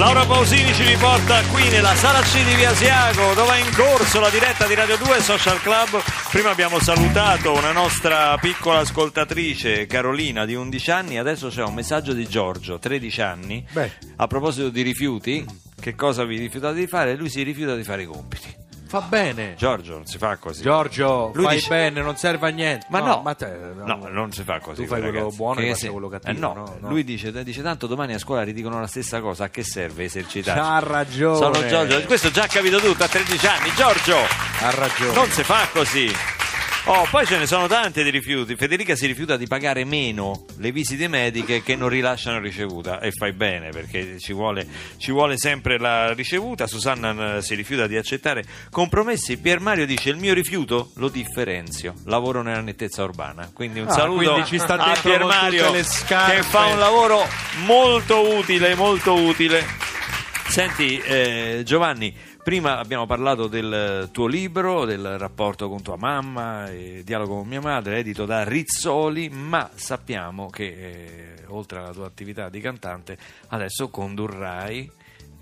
Laura Pausini ci riporta qui nella sala C di Via Asiago dove è in corso la diretta di Radio 2 Social Club. Prima abbiamo salutato una nostra piccola ascoltatrice Carolina di 11 anni, adesso c'è un messaggio di Giorgio, 13 anni. Beh. A proposito di rifiuti, che cosa vi rifiutate di fare? Lui si rifiuta di fare i compiti. Fa bene. Giorgio non si fa così. Giorgio, Lui fai dice- bene, non serve a niente. Ma no, ma te, No, non si fa così. Tu fai quello ragazzi. buono e Che se- quello cattivo. Eh no, no, no. lui dice, dice tanto domani a scuola ridicono la stessa cosa, a che serve esercitarsi? Ha ragione. Sono Giorgio, questo già ha capito tutto a 13 anni. Giorgio, Ha ragione. non si fa così. Oh, poi ce ne sono tante di rifiuti. Federica si rifiuta di pagare meno le visite mediche che non rilasciano ricevuta e fai bene perché ci vuole, ci vuole sempre la ricevuta. Susanna eh, si rifiuta di accettare compromessi. Pier Mario dice: Il mio rifiuto lo differenzio. Lavoro nella nettezza urbana. Quindi un Ah, saluto quindi ci sta a Pier Mario che fa un lavoro molto utile, molto utile. Senti, eh, Giovanni, prima abbiamo parlato del tuo libro, del rapporto con tua mamma, eh, dialogo con mia madre, edito da Rizzoli, ma sappiamo che eh, oltre alla tua attività di cantante, adesso condurrai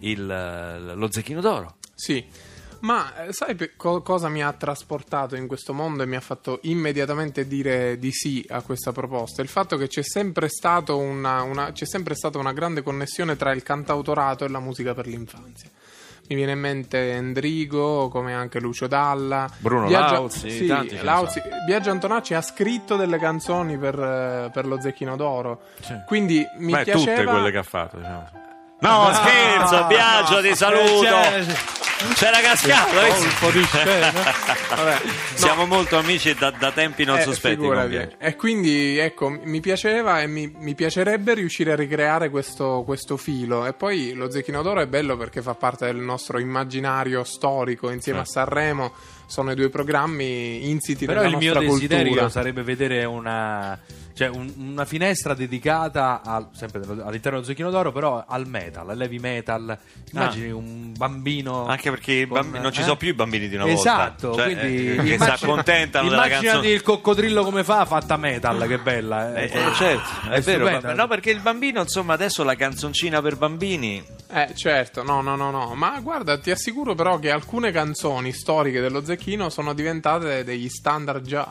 il- lo Zecchino d'Oro. Sì, ma eh, sai co- cosa mi ha trasportato in questo mondo e mi ha fatto immediatamente dire di sì a questa proposta? Il fatto che c'è sempre, una, una- c'è sempre stata una grande connessione tra il cantautorato e la musica per l'infanzia. Mi viene in mente Endrigo, come anche Lucio Dalla, Bruno Lauzi, sì, Lauzi. Biagio Antonacci ha scritto delle canzoni per, eh, per lo Zecchino d'Oro. Sì. Quindi mi Ma è piaceva... tutte quelle che ha fatto. diciamo. No, scherzo, Biagio, ti saluto. C'è- C'era cascato, colpo di scena. Vabbè, no. Siamo molto amici da, da tempi non Eh, sospetti. E quindi ecco, mi piaceva e mi, mi piacerebbe riuscire a ricreare questo, questo filo. E poi lo Zecchino d'Oro è bello perché fa parte del nostro immaginario storico insieme Eh. a Sanremo. Sono i due programmi insiti Però nella il mio nostra desiderio cultura. sarebbe vedere una, cioè un- una finestra dedicata al- sempre all'interno dello Zecchino d'Oro, però al metal, al heavy metal. Immagini un bambino. Anche perché i con- bambi- non ci eh? sono più i bambini di una volta. Esatto, Cioè, quindi eh, che si accontentano della Immaginati canzone. il coccodrillo come fa fatta metal, che bella. Eh, Eh, eh, certo, è, vero. stupenda. No, perché il bambino, insomma, adesso la canzoncina per bambini. Eh, certo, no, no, no, no. Ma guarda, ti assicuro però che alcune canzoni storiche dello Zecchino sono diventate degli standard già.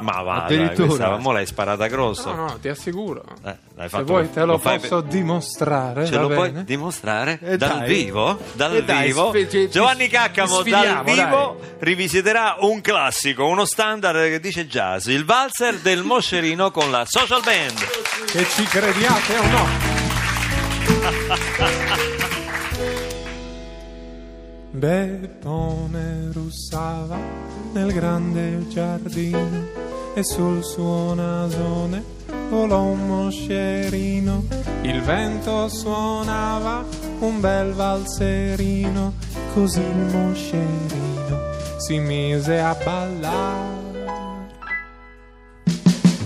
Ma va, Addirittura. dai, mo l'hai sparata grossa. No, no, ti assicuro. Eh, l'hai Se fatto- vuoi te lo, fai posso per- dimostrare. Ce va lo bene? puoi dimostrare Eh, dal dai. vivo? Dal Eh, dai, vivo. sfi- ci- ci- Giovanni Caccamo dal vivo rivisiterà un classico, uno standard che dice jazz, il valzer del Moscerino con la social band. Che ci crediate o no? Beppone russava nel grande giardino e sul suo nasone volò un moscerino. Il vento suonava un bel valserino, così il moscerino si mise a ballare.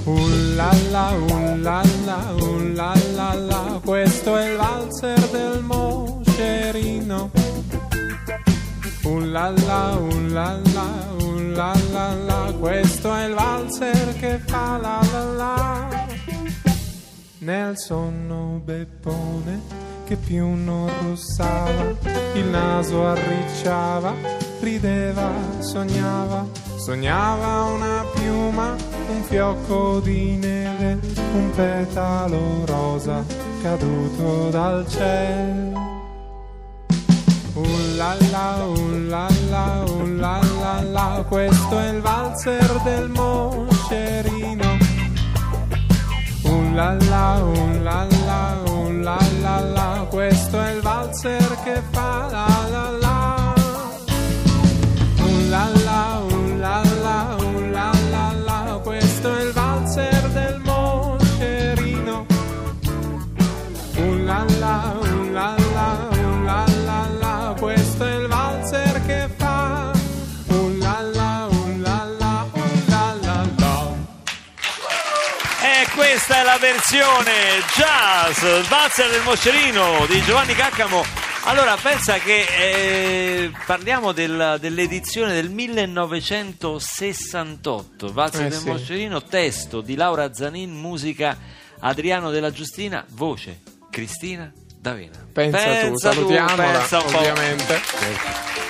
Ullalla, ullalla, ullalla, questo è il valzer del moscerino. Ullalla, ullalla, ullalla, questo è il valzer che fa la la la. Nel sonno Beppone che più non russava, il naso arricciava, rideva, sognava, sognava una piuma, un fiocco di neve, un petalo rosa caduto dal cielo. Ullalla, ullalla, ullalla, questo è il valzer del moscerino. Ullalla, ullalla, ullalla, questo è il valzer che fa la la la. Questa è la versione jazz, valzer del Moscerino di Giovanni Caccamo. Allora, pensa che eh, parliamo del- dell'edizione del 1968, Valzer Eh, del sì. Moscerino, testo di Laura Zanin, musica Adriano della Giustina, voce Cristina Davina. Pensa, tu, salutiamola, pensa un po'. ovviamente.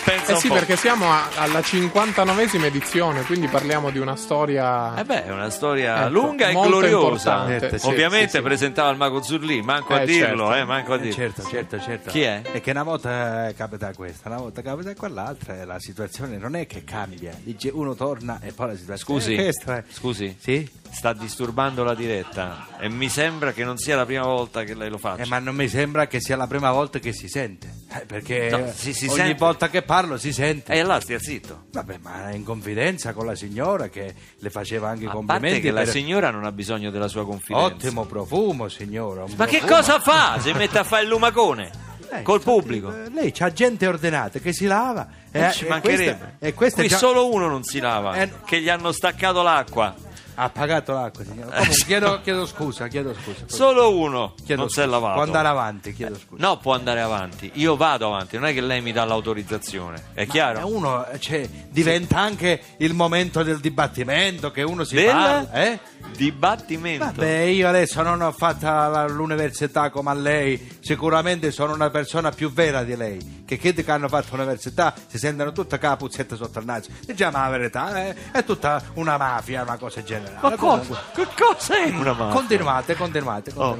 Pensa Eh sì, perché siamo a- alla 59esima edizione, quindi parliamo di una storia... Eh beh, è una storia Ecco, lunga e gloriosa. Certo, Ovviamente sì, sì. presentava il Mago Zurlì, manco a Eh, dirlo, certo. eh, manco a Eh, dirlo. certo, certo, certo. Chi è? È che una volta eh, capita questa, una volta capita quell'altra e la situazione non è che cambia. Dice uno torna e poi la situazione Scusi, è questa. scusi, Sì? Sta disturbando la diretta e mi sembra che non sia la prima volta che lei lo faccia. Eh, ma non mi sembra che sia la prima volta che si sente. Eh, perché No, eh, si- si ogni sente. volta che parlo si sente. E allora stia zitto. Vabbè, ma in confidenza con la signora che le faceva anche i complimenti. che la per- signora non ha bisogno della sua confidenza. Ottimo profumo, signora. Ma che profumo. cosa fa? Si mette a fare il lumacone Eh, col pubblico. eh, Lei c'ha gente ordinata che si lava. Eh, ci e mancherebbe. questa- E questa Qui già- solo uno non si lava, Eh, che gli hanno staccato l'acqua. Ha pagato l'acqua, signora. Comunque, chiedo, chiedo scusa, chiedo scusa. Solo uno Chiedo non si è lavato. Può andare avanti, chiedo scusa. No, può andare avanti. Io vado avanti, non è che lei mi dà l'autorizzazione. È Eh, chiaro? Uno cioè, diventa anche il momento del dibattimento che uno si Del parla, eh? Dibattimento. Vabbè, io adesso non ho fatto l'università come a lei, sicuramente sono una persona più vera di lei, che quelli che hanno fatto l'università si sentono tutta capuzzetta sotto il naso. Diciamo la verità, eh? è tutta una mafia, una cosa generale. Ma Comunque, cosa? Che cosa è una mafia? Continuate, continuate, Oh.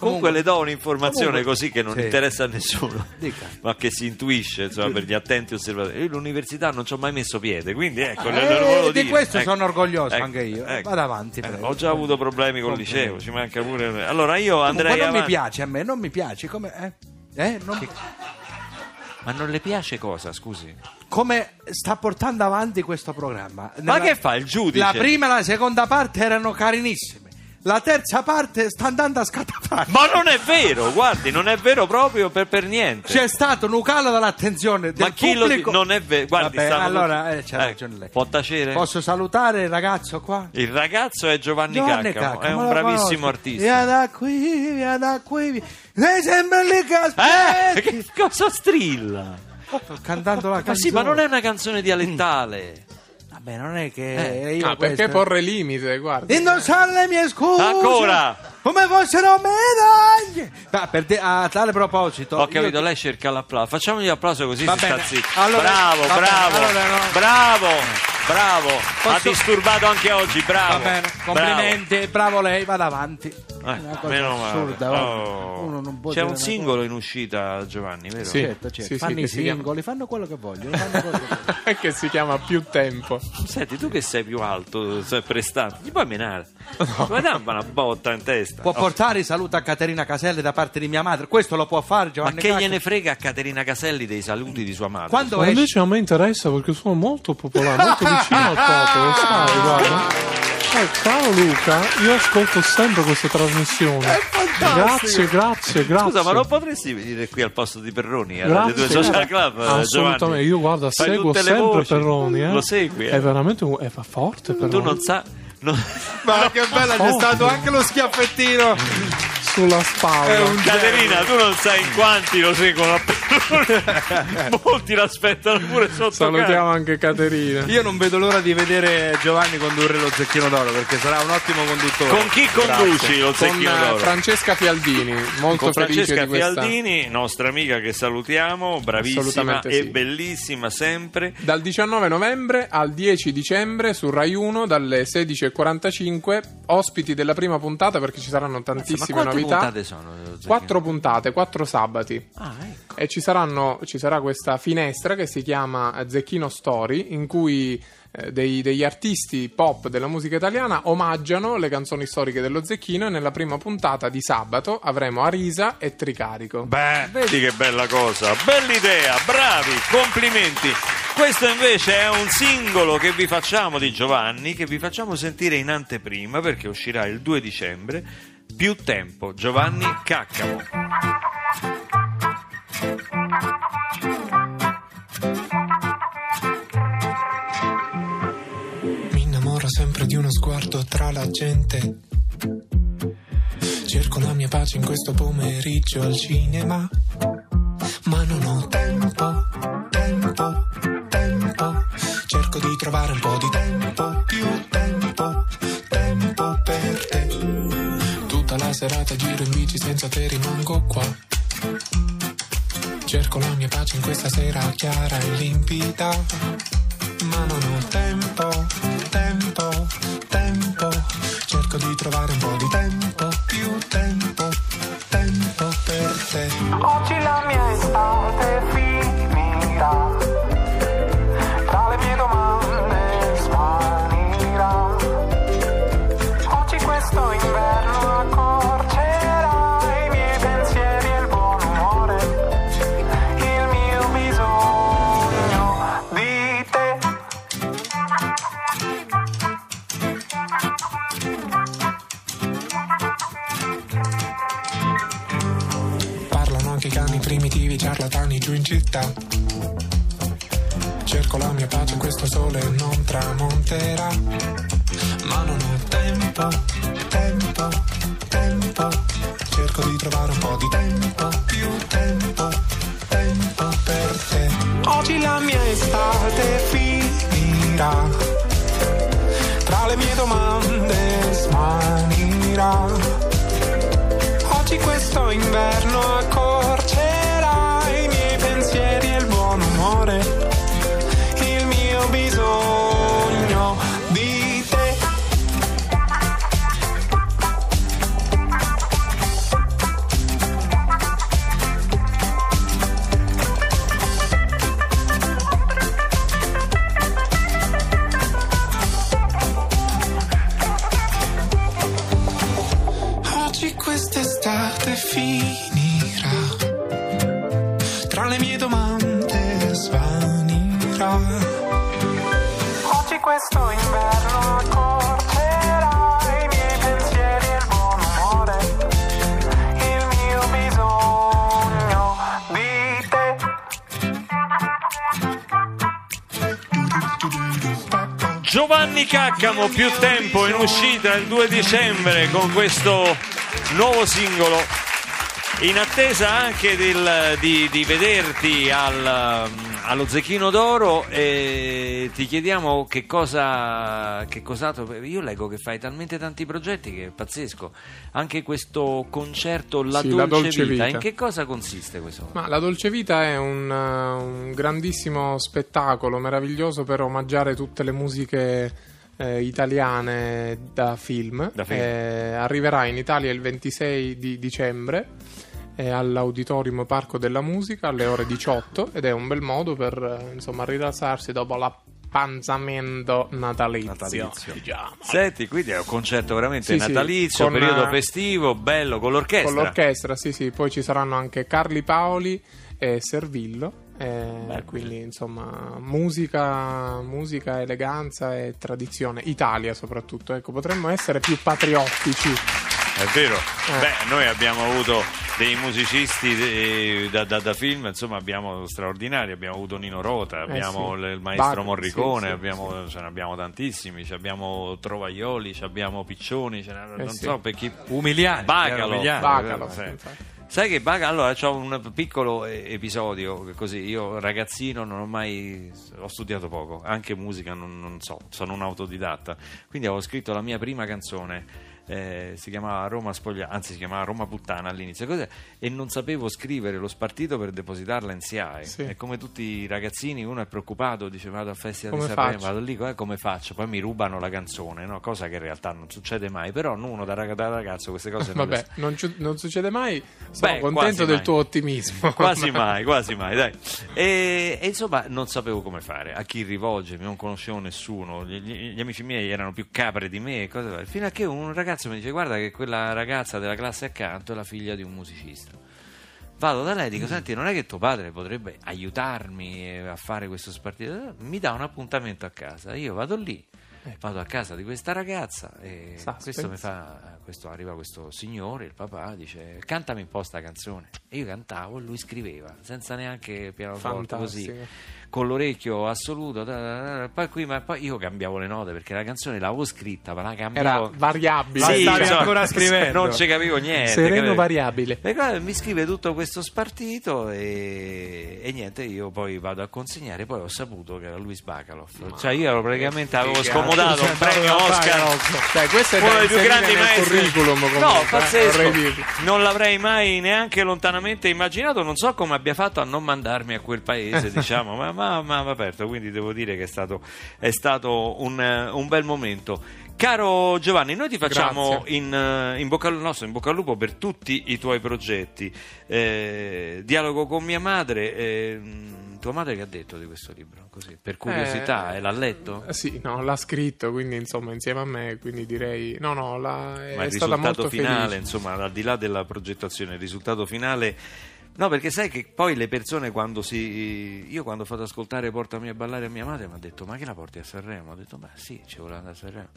Comunque le do un'informazione comunque- così che non Sì. interessa a nessuno, Dica. ma che si intuisce insomma, per gli attenti osservatori. Io all'università non ci ho mai messo piede, quindi ecco, Eh, volevo di dire. questo Ecco. sono orgoglioso Ecco, anche io. ecco. Vado avanti, Eh, ho già avuto problemi col liceo, ci manca pure. Allora io andrei non mi avanti. piace a me, non mi piace come, eh? Eh? Non- Ma non le piace cosa, scusi? come sta portando avanti questo programma. Ma Nella- che fa il giudice? La prima e la seconda parte erano carinissime. La terza parte sta andando a scatafascio. Ma non è vero, guardi, non è vero proprio per, per niente. C'è stato un calo dell'attenzione del Ma chi lo pubblico. dice? Non è vero. Guardi, Vabbè, stanno allora eh, c'ha Ecco, ragione lei. Può tacere? Posso salutare il ragazzo qua? Il ragazzo è Giovanni, Giovanni Caccamo, Caccamo, è un lo bravissimo conosco. artista. Via da qui, via da qui. Lei sembra lì che Eh, aspetti. che cosa strilla? Sto cantando la Ma canzone. sì, ma non è una canzone dialettale. Vabbè, non è che Eh, io Ah, perché questo- porre limite, guarda. Indossare le mie scuse Ancora? come fossero medaglie. Ma per te- a tale proposito, Ho capito, io- lei cerca l'applauso. Facciamogli l'applauso così Va si bene. sta zitto. Allora- bravo, va bene, bravo, allora no. bravo, bravo. Ha Posso- disturbato anche oggi, bravo. va bene, complimenti, bravo. lei, vada avanti. Eh, Una cosa meno male. assurda. Oh. Uno non può C'è un singolo in uscita, Giovanni, vero? Sì. Certo, certo. Sì, sì, fanno i si chiama- singoli, fanno quello che vogliono. fanno quello che si chiama più tempo. Senti, tu che sei più alto, sei prestato, gli puoi menare? Ma dammi una botta in testa. Può portare i saluti a Caterina Caselli da parte di mia madre? Questo lo può fare Ma Giovanni che Cacca? gliene frega a Caterina Caselli dei saluti di sua madre? Quando Ma esce invece a me interessa perché sono molto popolare, molto vicino al popolo, lo sai, guarda. Eh, caro Luca, io ascolto sempre queste trasmissioni. Grazie, grazie, grazie. Scusa, ma non potresti venire qui al posto di Perroni eh, alle Grazie. due social club? eh, Assolutamente, Giovanni? io guarda, Fai seguo sempre voci. Perroni. Eh. Lo segui, eh? È veramente un- è fa forte Perroni. Tu non sai. non- Ma che bella, c'è stato anche lo schiaffettino. Sulla spalla. Caterina, tu non sai in quanti lo seguono. Molti l'aspettano pure sotto Salutiamo anche Caterina. Io non vedo l'ora di vedere Giovanni condurre lo zecchino d'oro perché sarà un ottimo conduttore. Con chi conduci lo Con zecchino eh, d'oro? Francesca Fialdini, molto con felice Francesca di questa. Fialdini, nostra amica che salutiamo, bravissima e sì. bellissima sempre. Dal 19 novembre al 10 dicembre su Rai 1 dalle 16.45 ospiti della prima puntata perché ci saranno tantissime quante novità. puntate sono? Zecchino? Quattro puntate, quattro sabati. Ah, ecco. E ci, saranno, ci sarà questa finestra che si chiama eh, Zecchino Story, in cui eh, dei- degli artisti pop della musica italiana omaggiano le canzoni storiche dello Zecchino e nella prima puntata di sabato avremo Arisa e Tricarico. Beh, vedi che bella cosa, bella idea, bravi, complimenti. Questo invece è un singolo che vi facciamo di Giovanni, che vi facciamo sentire in anteprima perché uscirà il 2 dicembre. Più tempo, Giovanni Caccamo. Mi innamoro sempre di uno sguardo tra la gente. Cerco la mia pace in questo pomeriggio al cinema. Ma non ho tempo, tempo, tempo. Cerco di trovare un po' serata giro in bici senza te rimango qua. Cerco la mia pace in questa sera chiara e limpida, ma non ho tempo, tempo, tempo. Cerco di trovare un po' di tempo, primitivi, ciarlatani giù in città. Cerco la mia pace, questo sole non tramonterà. Ma non ho tempo, tempo, tempo. Cerco di trovare un po' di tempo, più tempo, tempo per te. Oggi la mia estate finirà. Tra le mie domande smanirà. Oggi questo inverno accorcerà pensieri e il buon umore, il mio bisogno Giovanni Caccamo, più tempo in uscita il 2 dicembre con questo nuovo singolo. In attesa anche del- di, di vederti al, allo Zecchino d'Oro, e ti chiediamo che cosa, che cos'altro. Io leggo che fai talmente tanti progetti che è pazzesco. Anche questo concerto La, Sì, Dolce, La Dolce Vita. Vita. in che cosa consiste questo? Ma La Dolce Vita è un, uh, un grandissimo spettacolo, meraviglioso per omaggiare tutte le musiche eh, italiane da film. Da film. Eh, arriverà in Italia il 26 di dicembre eh, all'Auditorium Parco della Musica alle ore 18 ed è un bel modo per eh, insomma rilassarsi dopo l'appanzamento natalizio. Natalizio. diciamo. Senti, quindi è un concerto veramente Sì, sì, natalizio, con, periodo eh, festivo, bello, con l'orchestra. Con l'orchestra, sì, sì. Poi ci saranno anche Carli Paoli e Servillo. eh, quindi insomma musica, musica, eleganza e tradizione, Italia soprattutto. Ecco, potremmo essere più patriottici. È vero, Eh. beh, noi abbiamo avuto dei musicisti eh, da, da- da film, insomma, abbiamo straordinari. Abbiamo avuto Nino Rota, abbiamo sì. l- il maestro Bac- Morricone, sì, sì, abbiamo- ce ne abbiamo tantissimi. ci abbiamo Trovaioli, ci abbiamo Piccioni, ce ne- Eh non sì. so per chi. Umiliani. Erano umiliani. Sì. infatti. Sai che Baga, allora c'ho un piccolo eh, episodio che così io ragazzino non ho mai ho studiato poco, anche musica non, non so, sono un autodidatta. Quindi avevo scritto la mia prima canzone eh, si chiamava Roma Spogliata, anzi si chiamava Roma Puttana all'inizio, cos'è? e non sapevo scrivere lo spartito per depositarla in SIAE. Sì. E come tutti i ragazzini, uno è preoccupato, dice vado al Festival Come di Sanremo, vado lì, eh, come faccio? Poi mi rubano la canzone, no? cosa che in realtà non succede mai, però uno da, rag- da ragazzo queste cose non Vabbè, non, ci- non succede mai. Sono Beh, contento del mai. tuo ottimismo. quasi mai, quasi mai, dai. E, e insomma, non sapevo come fare, a chi rivolgermi, non conoscevo nessuno. Gli, gli- gli amici miei erano più capre di me, varie. fino a che un ragazzo mi dice: Guarda, che quella ragazza della classe accanto è la figlia di un musicista. Vado da lei e dico: Senti, non è che tuo padre potrebbe aiutarmi eh, a fare questo spartito? Mi dà un appuntamento a casa. Io vado lì. Vado a casa di questa ragazza e questo mi fa, questo, arriva questo signore, il papà, dice cantami un po' sta canzone. E io cantavo e lui scriveva, senza neanche pianoforte, così. Con l'orecchio assoluto. da, da, da, poi, qui, ma poi io cambiavo le note perché la canzone l'avevo scritta, ma la Era cambiavo. variabile. Sì, stavi insomma, ancora scrivendo. Non ci capivo niente. Sereno variabile. E qua mi scrive tutto questo spartito e, e niente, io poi vado a consegnare, poi ho saputo che era Luis Bacalov. Cioè io ero praticamente avevo scomodato un Cioè, premio Oscar. Dai, questo è Uno dei più grandi maestri curriculum comunque, no eh, pazzesco dirti. non l'avrei mai neanche lontanamente lontanamente immaginato, non so come abbia fatto a non mandarmi a quel paese, diciamo, ma, ma, ma ma aperto, quindi devo dire che è stato, è stato un, eh, un bel momento. Caro Giovanni, noi ti facciamo in, eh, in bocca, al nostro, in bocca al lupo per tutti i tuoi progetti. Eh, dialogo con mia madre. eh, tua madre che ha detto di questo libro? Così, per curiosità, Eh, eh, l'ha letto? Eh, Sì, no, l'ha scritto, quindi insomma insieme a me, quindi direi... No, no, la, è, Ma il stata risultato molto finale, felice. insomma, al di là della progettazione, il risultato finale. No, perché sai che poi le persone quando si. Io quando ho fatto ascoltare Portami a ballare a mia madre mi ha detto: Ma che la porti a Sanremo? Ho detto: Beh, sì, ci vuole andare a Sanremo.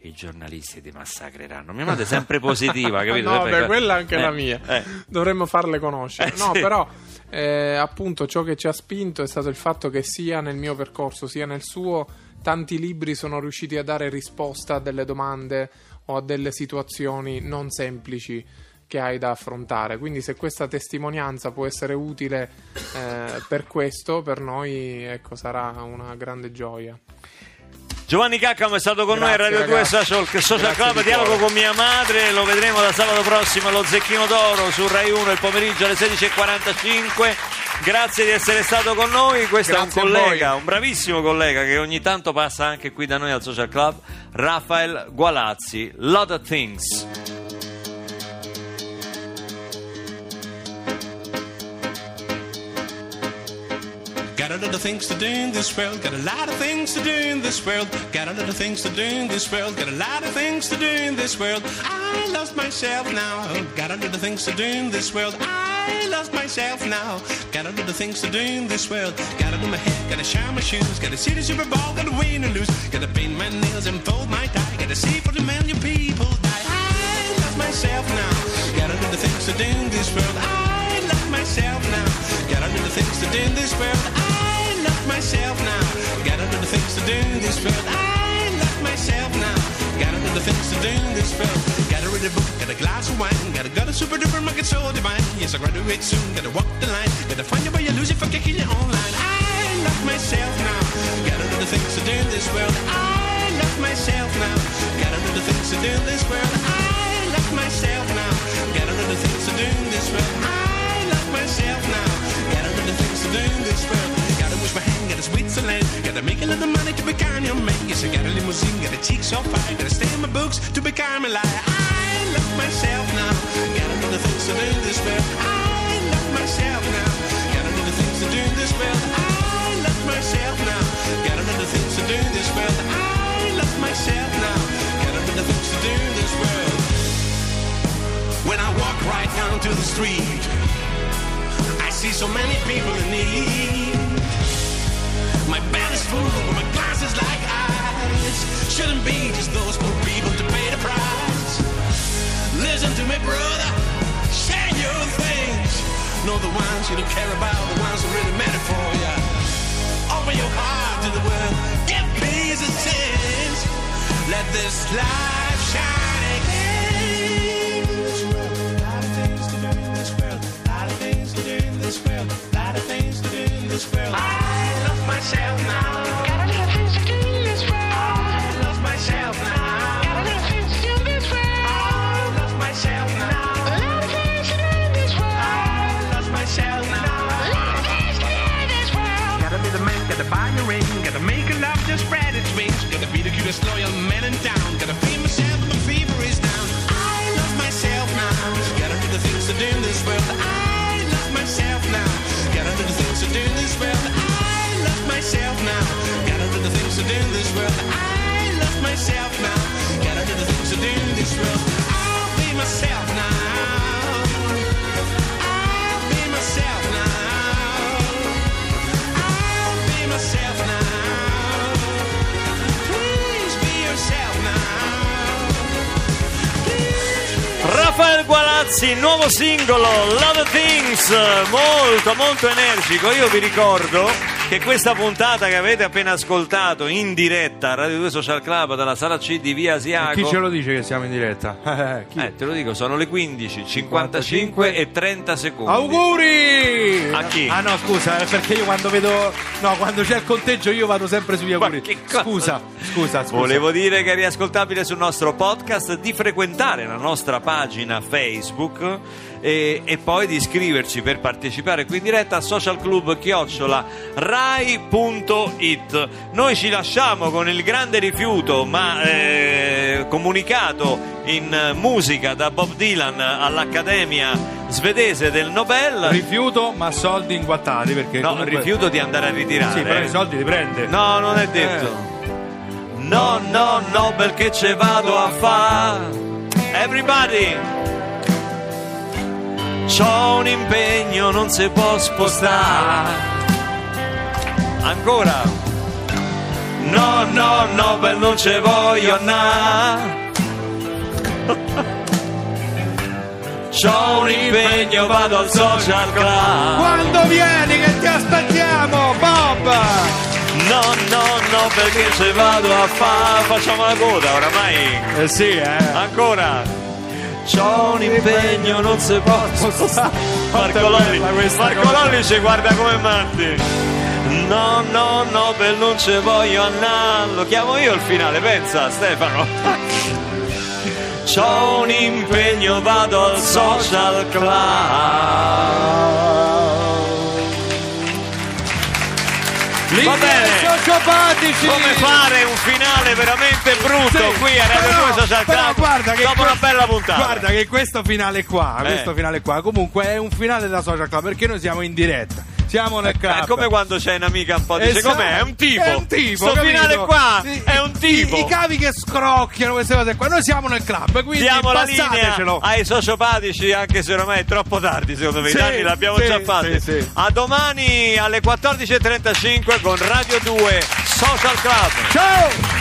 I giornalisti ti massacreranno. Mia madre è sempre positiva, capito? no, beh, quella è anche Eh, la mia. eh. Dovremmo farle conoscere. Eh, no, sì. però, eh, appunto, ciò che ci ha spinto è stato il fatto che sia nel mio percorso sia nel suo, tanti libri sono riusciti a dare risposta a delle domande o a delle situazioni non semplici che hai da affrontare. Quindi, se questa testimonianza può essere utile eh, per questo, per noi ecco, sarà una grande gioia. Giovanni Caccamo è stato con noi a Grazie, Radio 2 ragazzi. Social, Social Grazie Club, di dialogo cuore. con mia madre, lo vedremo da sabato prossimo allo Zecchino d'Oro su Rai 1 il pomeriggio alle 16.45. Grazie di essere stato con noi, questo Grazie è un collega, un bravissimo collega che ogni tanto passa anche qui da noi al Social Club, Rafael Gualazzi, Lot of Things. A lot of things to do in this world. Got a lot of things to do in this world. Got a lot of things to do in this world. Got a lot of things to do in this world. I lost myself now. Got a lot of things to do in this world. I lost myself now. Got a lot of things to do in this world. Gotta do my hair, gotta shine my shoes. Gotta see the Super Bowl, gotta win or lose. Gotta paint my nails and fold my tie. Gotta see 40 million people die. I lost myself now. Got a lot of things to do in this world. I love myself now. In this world. Got to read a book, got a glass of wine. Got to go to super duper market so divine. Yes, I graduate soon. Got to walk the line. Got to find your way, you lose it for kicking it online. I love myself now. Got a lot of things to do in this world. I love myself now. Got a lot of things to do in this world. I love myself now. Got a lot of things to do in this world. I love myself now. Got a lot of things to do in this world. Gotta gotta Switzerland. Gotta make a of money to become your man. Yes, I got a limousine, got a cheek so fine. Gotta stay in my books to become a liar. I love myself now. Got a lot of things to do this world. I love myself now. Got a lot of things to do this world. I love myself now. Got a lot of things to do this world. I love myself now. Got a lot of things to do this world. When I walk right down to the street, I see so many people in need. My belly's full, but my glass like ice. Shouldn't be just those poor people to pay the price. Listen to me, brother. Share your things. Know the ones you don't care about, the ones who really matter for you. Open your heart to the world. Give peace a chance. Let this life Gualazzi, nuovo singolo Love Things, molto molto energico. Io vi ricordo che questa puntata che avete appena ascoltato in diretta a Radio 2 Social Club dalla sala C di Via Asiago. Chi ce lo dice che siamo in diretta? Eh? Eh, te lo dico, sono le 15, 55 e 30 secondi. Auguri! A chi? Ah no, scusa, è perché io quando vedo. No, quando c'è il conteggio io vado sempre sugli auguri. Scusa, scusa, scusa. Volevo dire che è riascoltabile sul nostro podcast, di frequentare la nostra pagina Facebook e, e poi di iscriverci per partecipare qui in diretta a socialclub chiocciola rai.it. Noi ci lasciamo con il grande rifiuto, ma eh, comunicato in eh, musica da Bob Dylan all'Accademia svedese del Nobel. Rifiuto, ma soldi inguattati perché No, comunque- rifiuto di andare a ritirare. Sì, però eh. i soldi li prende. No, non è detto. No, no, no, perché ce vado a fa. Everybody. C'ho un impegno, non si può spostare. Ancora. No, no, no, bel non ce voglio andare. C'ho un impegno, vado al social club. Quando vieni che ti aspettiamo, Bob! No, no, no, perché ce vado a fa. Facciamo la coda oramai. Eh sì, eh. Ancora. C'ho un impegno, non si può spostare. Marco Lolli, Marco. Lolli ci guarda come matti. No, no, no, per non ci voglio andare. Lo chiamo io il finale, pensa Stefano. C'ho un impegno, vado al social club. Sociopatici! Come fare un finale veramente brutto Sì, qui a Radio però- 2 Social però Club guarda che dopo que- una bella puntata. Guarda che questo finale qua, Eh. questo finale qua, comunque è un finale da social club perché noi siamo in diretta. Siamo nel club. È come quando c'è un'amica un po' dice Esatto. com'è? È un tipo. È un tipo. Sto capito? finale qua Sì, è un tipo. I, i cavi che scrocchiano, queste cose qua. Noi siamo nel club, quindi Diamo la linea passatecelo. ai sociopatici anche se ormai è troppo tardi secondo me, i Sì, danni l'abbiamo sì, già fatti. sì, sì. A domani alle 14.35 con Radio 2 Social Club. Ciao!